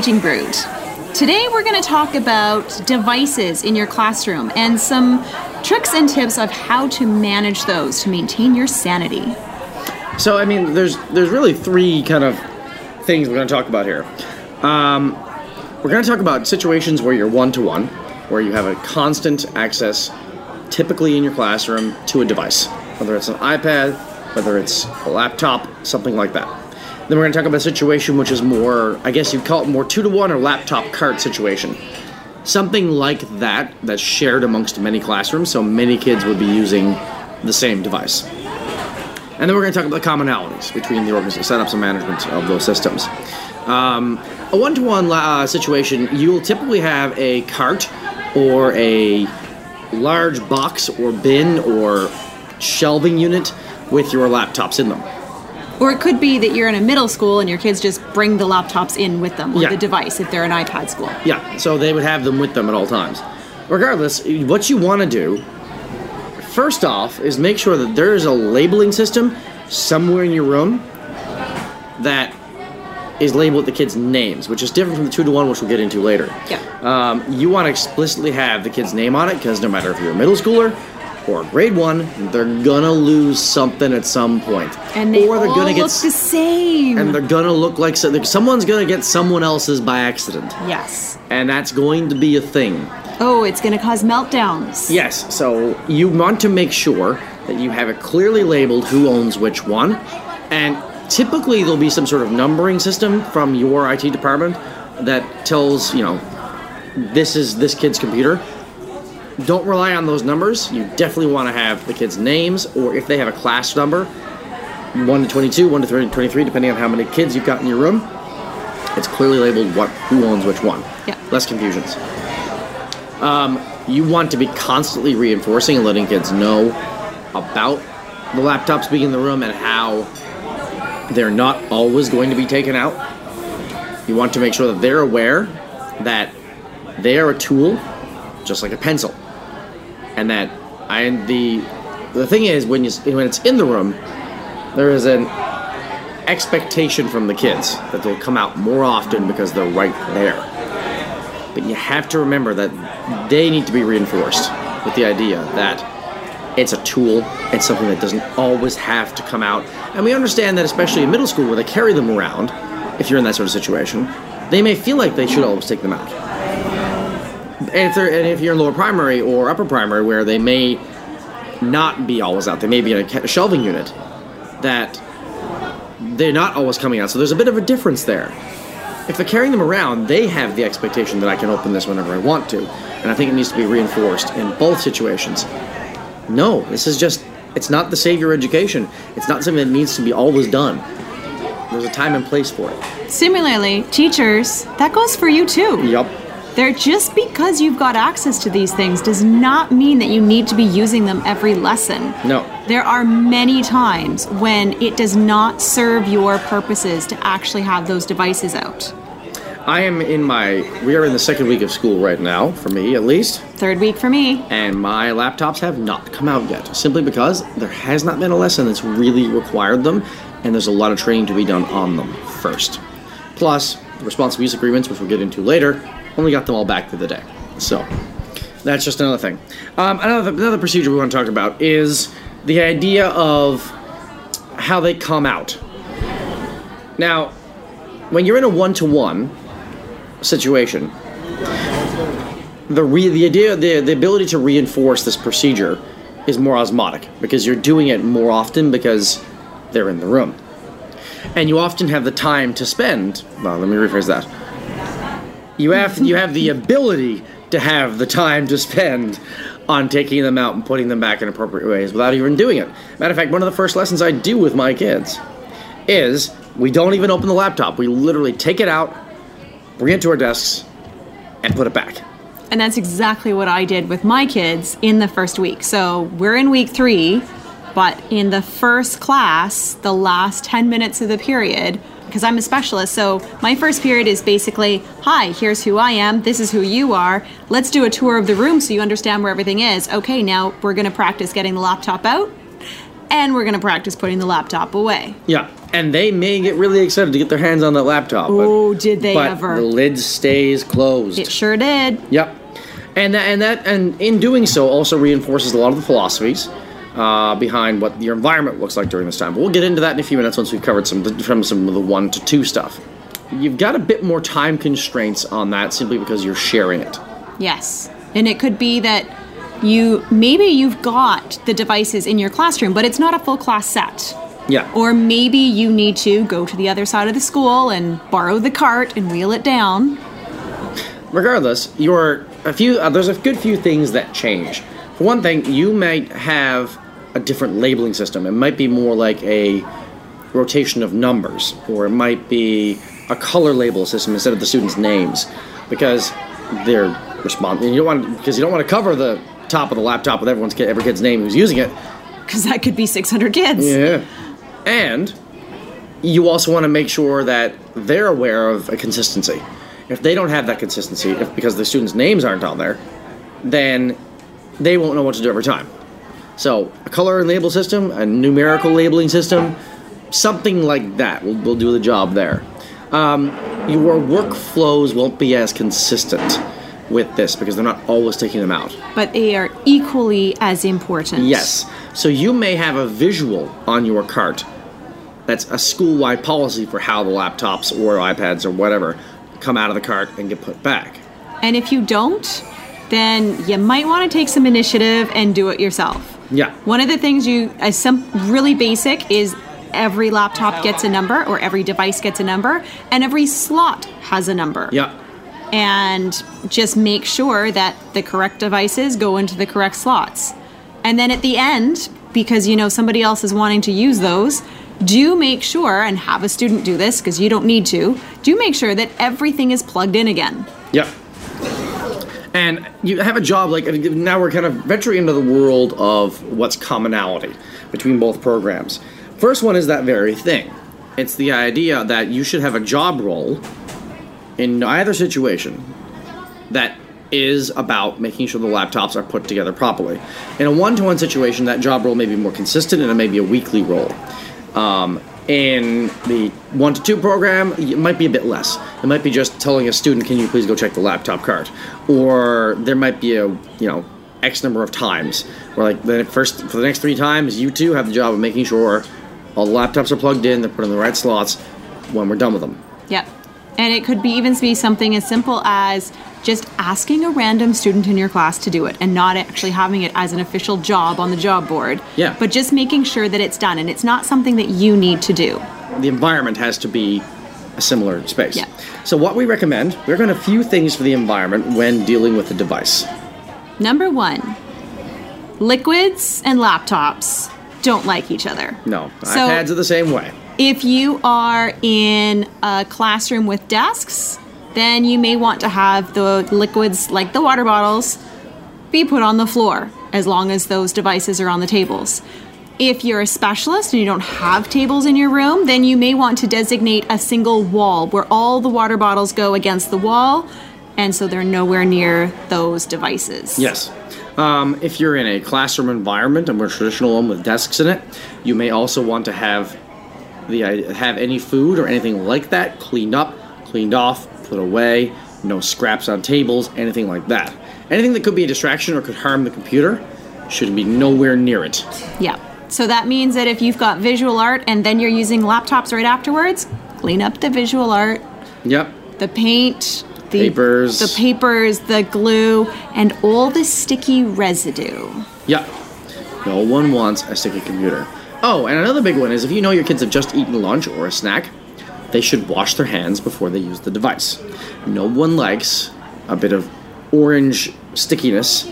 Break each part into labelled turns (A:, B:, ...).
A: Teaching. Today we're going to talk about devices in your classroom and some tricks and tips of how to manage those to maintain your sanity.
B: So, I mean, there's there's really three kind of things we're going to talk about here. Um, we're going to talk about situations where you're one to one, where you have a constant access, typically in your classroom, to a device, whether it's an iPad, whether it's a laptop, something like that. Then we're going to talk about a situation which is more, I guess you'd call it more two to one or laptop cart situation. Something like that that's shared amongst many classrooms, so many kids would be using the same device. And then we're going to talk about the commonalities between the setups and management of those systems. Um, a one-to-one uh, situation, you'll typically have a cart or a large box or bin or shelving unit with your laptops in them.
A: Or it could be that you're in a middle school and your kids just bring the laptops in with them, or
B: Yeah.
A: the device if they're an iPad school.
B: Yeah, so they would have them with them at all times. Regardless, what you want to do, first off, is make sure that there is a labeling system somewhere in your room that is labeled the kids' names, which is different from the two to one, which we'll get into later.
A: Yeah.
B: Um, you want to explicitly have the kid's name on it because no matter if you're a middle schooler or grade one, they're gonna lose something at some point,
A: And they
B: or they're
A: all
B: gonna get
A: look the same.
B: and they're gonna look like, someone's gonna get someone else's by accident,
A: yes.
B: and that's going to be a thing.
A: Oh, it's to cause meltdowns.
B: Yes, so you want to make sure that you have it clearly labeled who owns which one, and typically there'll be some sort of numbering system from your IT department that tells you know this is this kid's computer. Don't rely on those numbers. You definitely want to have the kids' names, or if they have a class number, one to twenty-two, one to 30, 23, depending on how many kids you've got in your room. It's clearly labeled what who owns which one.
A: Yeah.
B: Less confusions um, you want to be constantly reinforcing and letting kids know about the laptops being in the room and how they're not always going to be taken out. You want to make sure that they're aware that they are a tool, just like a pencil, and that I the the thing is when you when it's in the room, there is an expectation from the kids that they'll come out more often because they're right there. But you have to remember that they need to be reinforced with the idea that it's a tool, it's something that doesn't always have to come out. And we understand that, especially in middle school where they carry them around, if you're in that sort of situation, they may feel like they should always take them out. And if, and if you're in lower primary or upper primary where they may not be always out, they may be in a shelving unit, that they're not always coming out. So there's a bit of a difference there if they're carrying them around, they have the expectation that I can open this whenever I want to. And I think it needs to be reinforced in both situations. No, this is just, it's not the savior education. It's not something that needs to be always done. There's a time and place for it.
A: Similarly, teachers, that goes for you too.
B: Yup.
A: They're just because you've got access to these things does not mean that you need to be using them every lesson.
B: No.
A: There are many times when it does not serve your purposes to actually have those devices out.
B: I am in my, we are in the second week of school right now, for me at least,
A: Third week for me.
B: and my laptops have not come out yet, simply because there has not been a lesson that's really required them, and there's a lot of training to be done on them first. Plus, the responsible use agreements, which we'll get into later, only got them all back through the day. So, that's just another thing. Um, another, another procedure we want to talk about is the idea of how they come out. Now, when you're in a one to one situation, the re- the idea the the ability to reinforce this procedure is more osmotic because you're doing it more often because they're in the room, and you often have the time to spend. Well, let me rephrase that. You have you have the ability to have the time to spend on taking them out and putting them back in appropriate ways without even doing it. Matter of fact, one of the first lessons I do with my kids is we don't even open the laptop. We literally take it out, bring it to our desks, and put it back.
A: And that's exactly what I did with my kids in the first week. So we're in week three, but in the first class, the last 10 minutes of the period, because I'm a specialist, so my first period is basically hi, here's who I am, this is who you are. Let's do a tour of the room so you understand where everything is. Okay, now we're going to practice getting the laptop out and we're going to practice putting the laptop away.
B: Yeah. and they may get really excited to get their hands on that laptop.
A: Oh, did they
B: but
A: ever.
B: The lid stays closed.
A: It sure did.
B: Yep. And that, and that and in doing so also reinforces a lot of the philosophies uh, behind what your environment looks like during this time. But we'll get into that in a few minutes once we've covered some from some of the one to two stuff. You've got a bit more time constraints on that simply because you're sharing it.
A: Yes. And it could be that you maybe you've got the devices in your classroom, but it's not a full class set.
B: Yeah.
A: Or maybe you need to go to the other side of the school and borrow the cart and wheel it down.
B: regardless, you're a few. Uh, there's a good few things that change. For one thing, you might have a different labeling system. It might be more like a rotation of numbers, or it might be a color label system instead of the students' names, because they're respond. You don't want because you don't want to cover the top of the laptop with everyone's kid, every kid's name who's using it.
A: Because that could be 600 kids.
B: Yeah. And you also want to make sure that they're aware of a consistency. If they don't have that consistency, if because the students' names aren't on there, then they won't know what to do every time. So, a color and label system, a numerical labeling system, something like that will, will do the job there. Um, your workflows won't be as consistent with this because they're not always taking them out.
A: But they are equally as important.
B: Yes. So you may have a visual on your cart that's a school wide policy for how the laptops or iPads or whatever come out of the cart and get put back.
A: And if you don't, then you might want to take some initiative and do it yourself.
B: Yeah.
A: One of the things you, as some really basic, is every laptop gets a number, or every device gets a number, and every slot has a number.
B: Yeah.
A: And just make sure that the correct devices go into the correct slots. And then at the end, because you know somebody else is wanting to use those, do make sure and have a student do this because you don't need to. Do make sure that everything is plugged in again.
B: Yep. And you have a job like now we're kind of venturing into the world of what's commonality between both programs. First one is that very thing. It's the idea that you should have a job role in either situation that is about making sure the laptops are put together properly. In a one-to-one situation, that job role may be more consistent and it may be a weekly role. Um, in the one to two program, it might be a bit less. It might be just telling a student, "Can you please go check the laptop cart?" Or there might be a you know X number of times where like the first for the next three times, you two have the job of making sure all the laptops are plugged in, they're put in the right slots when we're done with them.
A: Yep. And it could be even be something as simple as just asking a random student in your class to do it and not actually having it as an official job on the job board.
B: Yeah.
A: But just making sure that it's done and it's not something that you need to do.
B: the environment has to be a similar space.
A: Yeah.
B: So what we recommend, we're going to a few things for the environment when dealing with the device.
A: Number one, liquids and laptops don't like each other.
B: No,
A: So-
B: iPads are the same way.
A: If you are in a classroom with desks, then you may want to have the liquids, like the water bottles, be put on the floor as long as those devices are on the tables. If you're a specialist and you don't have tables in your room, then you may want to designate a single wall where all the water bottles go against the wall, and so they're nowhere near those devices.
B: Yes. Um, if you're in a classroom environment, a more traditional one with desks in it, you may also want to have the have any food or anything like that cleaned up, cleaned off, put away. No scraps on tables, anything like that. Anything that could be a distraction or could harm the computer should be nowhere near it.
A: Yeah. So that means that if you've got visual art and then you're using laptops right afterwards, clean up the visual art,
B: Yep.
A: the paint, the
B: Papers.
A: the papers, the glue, and all the sticky residue.
B: Yep. No one wants a sticky computer. Oh, and another big one is if you know your kids have just eaten lunch or a snack, they should wash their hands before they use the device. No one likes a bit of orange stickiness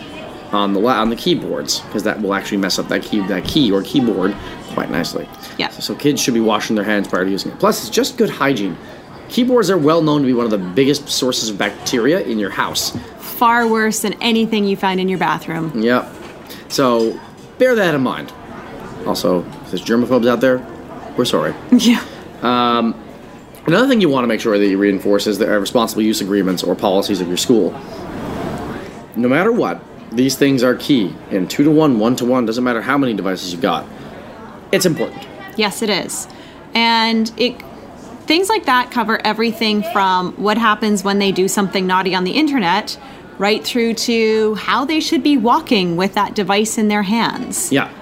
B: on the on the keyboards because that will actually mess up that key that key or keyboard quite nicely.
A: Yeah.
B: So, so kids should be washing their hands prior to using it. Plus, it's just good hygiene. Keyboards are well known to be one of the biggest sources of bacteria in your house.
A: Far worse than anything you find in your bathroom.
B: Yep. So bear that in mind. Also, if there's germaphobes out there, we're sorry.
A: Yeah.
B: Um, Another thing you want to make sure that you reinforce is the responsible use agreements or policies of your school. No matter what, these things are key. In two to one, one to one, doesn't matter how many devices you've got. It's important.
A: Yes, it is. And it things like that cover everything from what happens when they do something naughty on the internet right through to how they should be walking with that device in their hands.
B: Yeah.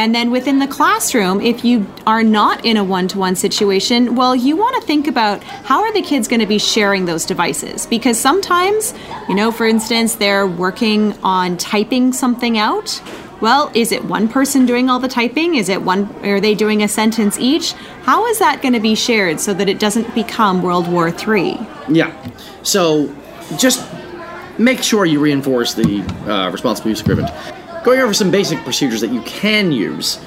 A: And then within the classroom, if you are not in a one to one situation, well, you want to think about how are the kids going to be sharing those devices? Because sometimes, you know, for instance, they're working on typing something out. Well, is it one person doing all the typing? Is it one, are they doing a sentence each? How is that going to be shared so that it doesn't become World War III?
B: Yeah. So just make sure you reinforce the uh, responsible use agreement. Going over some basic procedures that you can use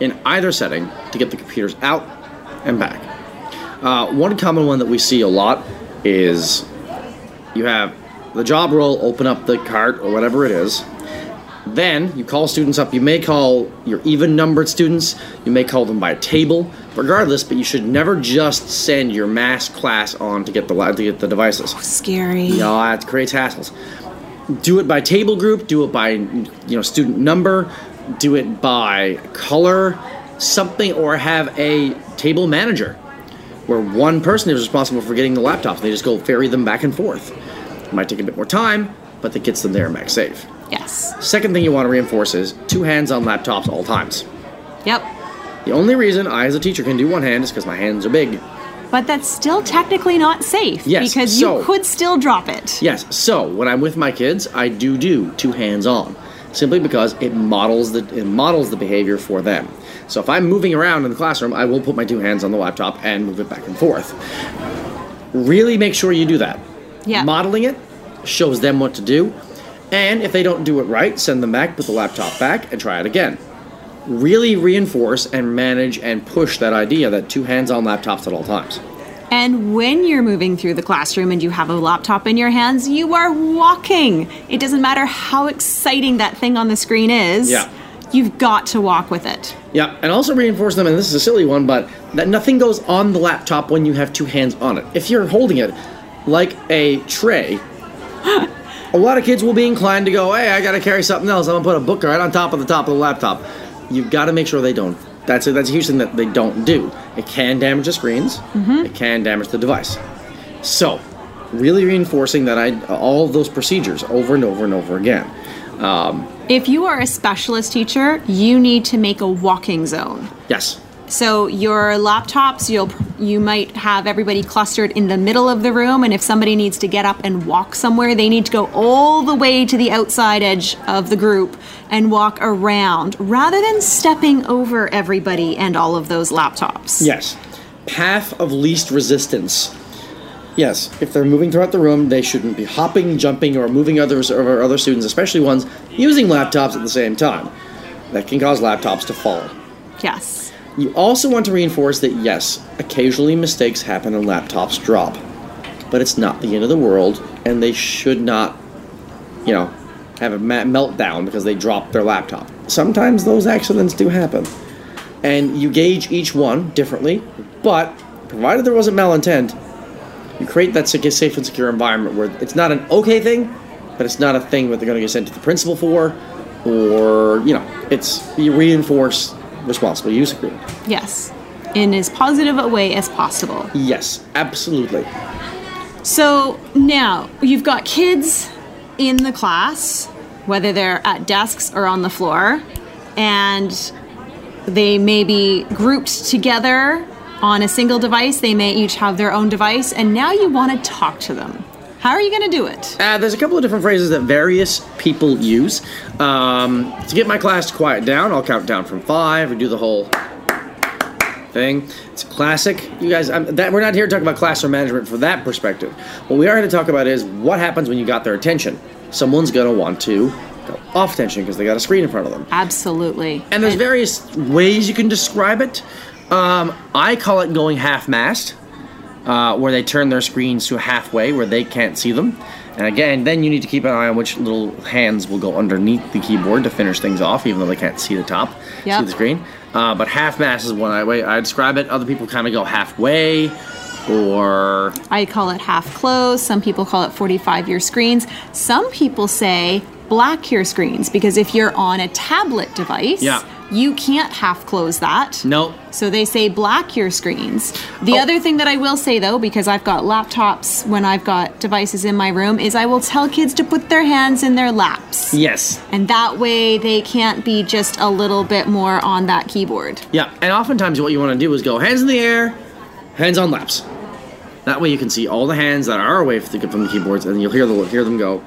B: in either setting to get the computers out and back. Uh, one common one that we see a lot is you have the job role, open up the cart or whatever it is. Then you call students up. You may call your even numbered students, you may call them by table, regardless, but you should never just send your mass class on to get the to get the devices.
A: Scary.
B: No, it creates hassles. Do it by table group, do it by you know student number, do it by color, something or have a table manager where one person is responsible for getting the laptops. They just go ferry them back and forth. It might take a bit more time, but that gets them there and back safe.
A: Yes.
B: Second thing you want to reinforce is two hands on laptops all times.
A: Yep.
B: The only reason I, as a teacher, can do one hand is because my hands are big.
A: But that's still technically not safe
B: Yes,
A: because
B: so-
A: you could still drop it.
B: Yes, so when I'm with my kids, I do do two hands on, simply because it models the it models the behavior for them. So if I'm moving around in the classroom, I will put my two hands on the laptop and move it back and forth. Really make sure you do that.
A: Yeah.
B: Modeling it shows them what to do, and if they don't do it right, send them back, put the laptop back, and try it again. Really reinforce and manage and push that idea that two hands on laptops at all times.
A: And when you're moving through the classroom and you have a laptop in your hands, you are walking. It doesn't matter how exciting that thing on the screen is.
B: Yeah.
A: You've got to walk with it.
B: Yeah, and also reinforce them, and this is a silly one, but that nothing goes on the laptop when you have two hands on it. If you're holding it like a tray, a lot of kids will be inclined to go, hey, I gotta carry something else. I'm gonna put a book right on top of the top of the laptop. You've gotta make sure they don't. That's a, that's a huge thing that they don't do. It can damage the screens, it can damage the device. So, really reinforcing that I all of those procedures over and over and over again. Um,
A: If you are a specialist teacher, you need to make a walking zone.
B: yes,
A: So your laptops, you'll you might have everybody clustered in the middle of the room, and if somebody needs to get up and walk somewhere, they need to go all the way to the outside edge of the group and walk around, rather than stepping over everybody and all of those laptops.
B: Yes. Path of least resistance. Yes, if they're moving throughout the room, they shouldn't be hopping, jumping, or moving others or other students, especially ones using laptops at the same time. That can cause laptops to fall.
A: Yes.
B: You also want to reinforce that yes, occasionally mistakes happen and laptops drop, but it's not the end of the world, and they should not, you know, have a meltdown because they dropped their laptop. Sometimes those accidents do happen, and you gauge each one differently, but provided there wasn't malintent, you create that safe and secure environment where it's not an okay thing, but it's not a thing that they're going to get sent to the principal for, or you know, it's you reinforce responsible use agreement.
A: Yes. In as positive a way as possible.
B: Yes, absolutely.
A: So now you've got kids in the class, whether they're at desks or on the floor, and they may be grouped together on a single device. They may each have their own device, and now you want to talk to them. How are you going to do it?
B: Uh, there's a couple of different phrases that various people use. Um, to get my class to quiet down, I'll count down from five. We do the whole thing. It's a classic. You guys, I'm, that we're not here to talk about classroom management from that perspective. What we are here to talk about is what happens when you got their attention. Someone's going to want to go off attention because they got a screen in front of them.
A: Absolutely.
B: And there's various ways you can describe it. Um, I call it going half mast, uh, where they turn their screens to halfway where they can't see them. And again, then you need to keep an eye on which little hands will go underneath the keyboard to finish things off, even though they can't see the top,
A: Yep.
B: see the screen. Uh, but half mast is one I- way I describe it. Other people kind of go halfway, or
A: I call it half closed. Some people call it 45 year screens. Some people say black your screens because if you're on a tablet device,
B: Yeah.
A: You can't half close that.
B: Nope.
A: So they say black your screens. The
B: Oh.
A: other thing that I will say though, because I've got laptops when I've got devices in my room, is I will tell kids to put their hands in their laps.
B: Yes.
A: And that way they can't be just a little bit more on that keyboard.
B: Yeah, and oftentimes what you want to do is go hands in the air, hands on laps. That way you can see all the hands that are away from the, from the keyboards, and you'll hear the, hear them go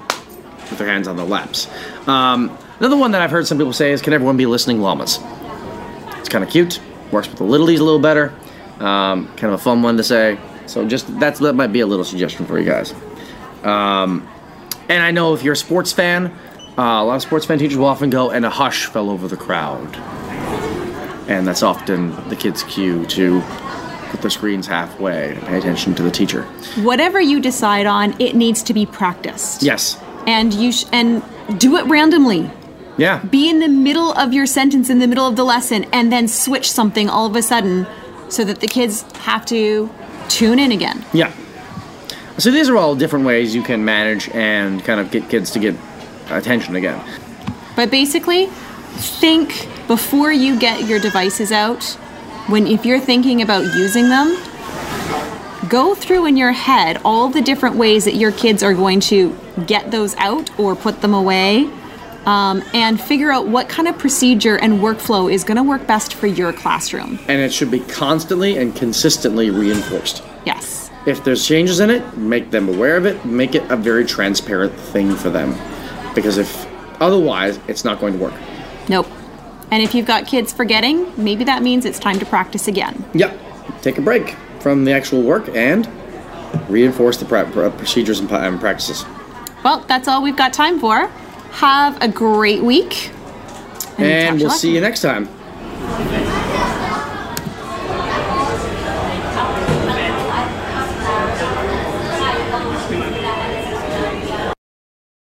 B: with their hands on their laps. Um, another one that I've heard some people say is, "Can everyone be listening llamas?" It's kind of cute. Works with the littlies a little better. Um, kind of a fun one to say. So just that's that might be a little suggestion for you guys. Um, and I know if you're a sports fan, uh, a lot of sports fan teachers will often go, and a hush fell over the crowd and that's often the kids' cue to put their screens halfway and pay attention to the teacher.
A: Whatever you decide on, it needs to be practiced.
B: Yes.
A: And you sh- and do it randomly.
B: Yeah.
A: Be in the middle of your sentence in the middle of the lesson and then switch something all of a sudden so that the kids have to tune in again.
B: Yeah. So these are all different ways you can manage and kind of get kids to get attention again.
A: But basically, think before you get your devices out, when if you're thinking about using them, go through in your head all the different ways that your kids are going to get those out or put them away. Um, and figure out what kind of procedure and workflow is going to work best for your classroom.
B: And it should be constantly and consistently reinforced.
A: Yes.
B: If there's changes in it, make them aware of it, make it a very transparent thing for them. Because if otherwise, it's not going to work.
A: Nope. And if you've got kids forgetting, maybe that means it's time to practice again.
B: Yep. Take a break from the actual work and reinforce the pra- procedures and, and practices.
A: Well, that's all we've got time for. Have a great week.
B: And
A: to
B: we'll see you next time.